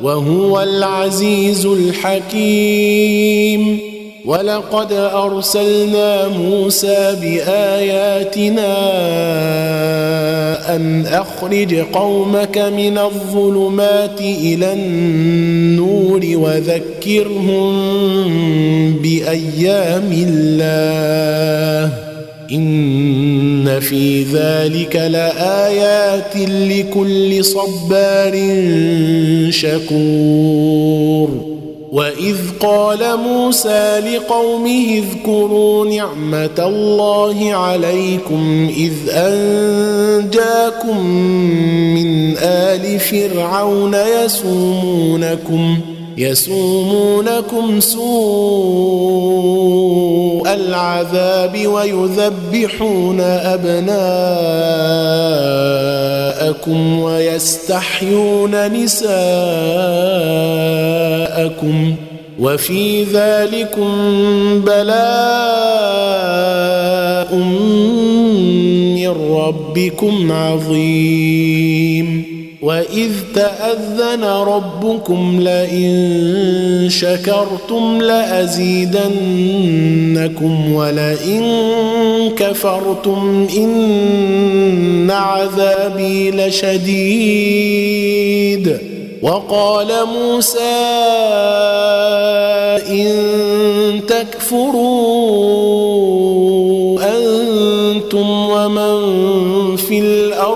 وهو العزيز الحكيم. ولقد أرسلنا موسى بآياتنا أن أخرج قومك من الظلمات إلى النور وذكرهم بأيام الله. ان في ذلك لايات لكل صبار شكور واذ قال موسى لقومه اذكروا نعمه الله عليكم اذ انجاكم من ال فرعون يسومونكم يسومونكم سوء العذاب ويذبحون أبناءكم ويستحيون نساءكم وفي ذلكم بلاء من ربكم عظيم واذ تاذن ربكم لئن شكرتم لازيدنكم ولئن كفرتم ان عذابي لشديد وقال موسى ان تكفروا أنتم ومن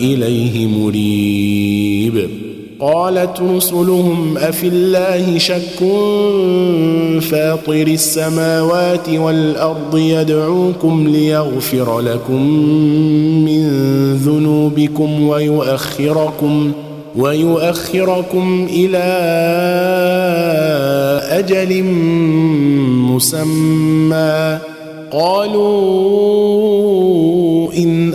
إليه مريب. قالت رسلهم أفي الله شك فاطر السماوات والأرض يدعوكم ليغفر لكم من ذنوبكم ويؤخركم ويؤخركم إلى أجل مسمى. قالوا إن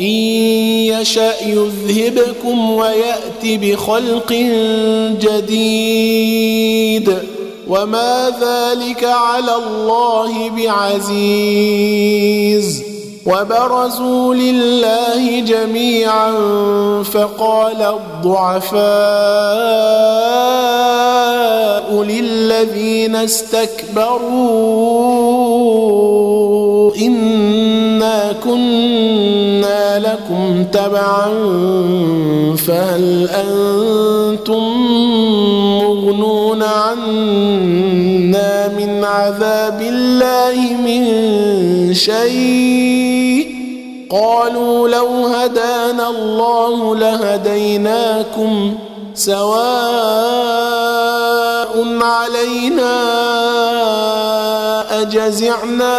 إن يشأ يذهبكم ويأت بخلق جديد وما ذلك على الله بعزيز وبرزوا لله جميعا فقال الضعفاء للذين استكبروا انا كنا لكم تبعا فهل أنتم مغنون عنا من عذاب الله من شيء قالوا لو هدانا الله لهديناكم سواء علينا أجزعنا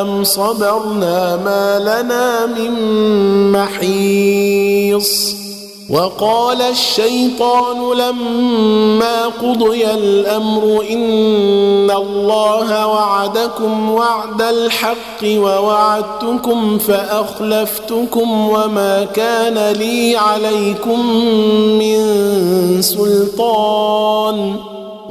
أم صبرنا ما لنا من محيص وقال الشيطان لما قضي الأمر إن الله وعدكم وعد الحق ووعدتكم فأخلفتكم وما كان لي عليكم من سلطان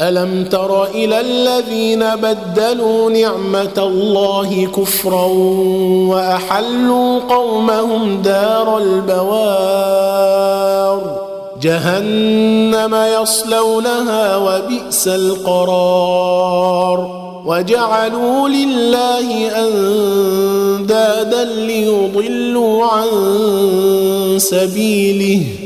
ألم تر إلى الذين بدلوا نعمة الله كفرا وأحلوا قومهم دار البوار؟ جهنم يصلونها وبئس القرار. وجعلوا لله أندادا ليضلوا عن سبيله.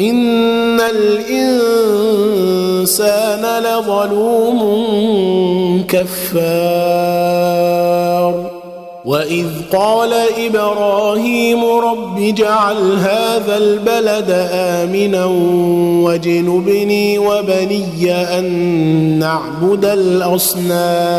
ان الانسان لظلوم كفار واذ قال إبراهيم رب اجعل هذا البلد امنا واجنبني وبني ان نعبد الاصنام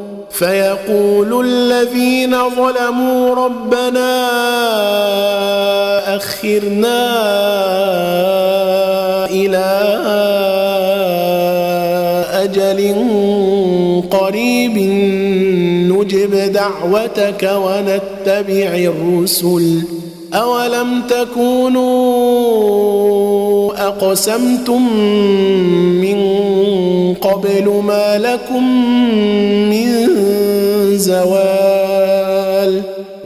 فيقول الذين ظلموا ربنا أخرنا إلى أجل قريب نجب دعوتك ونتبع الرسل. اولم تكونوا اقسمتم من قبل ما لكم من زوال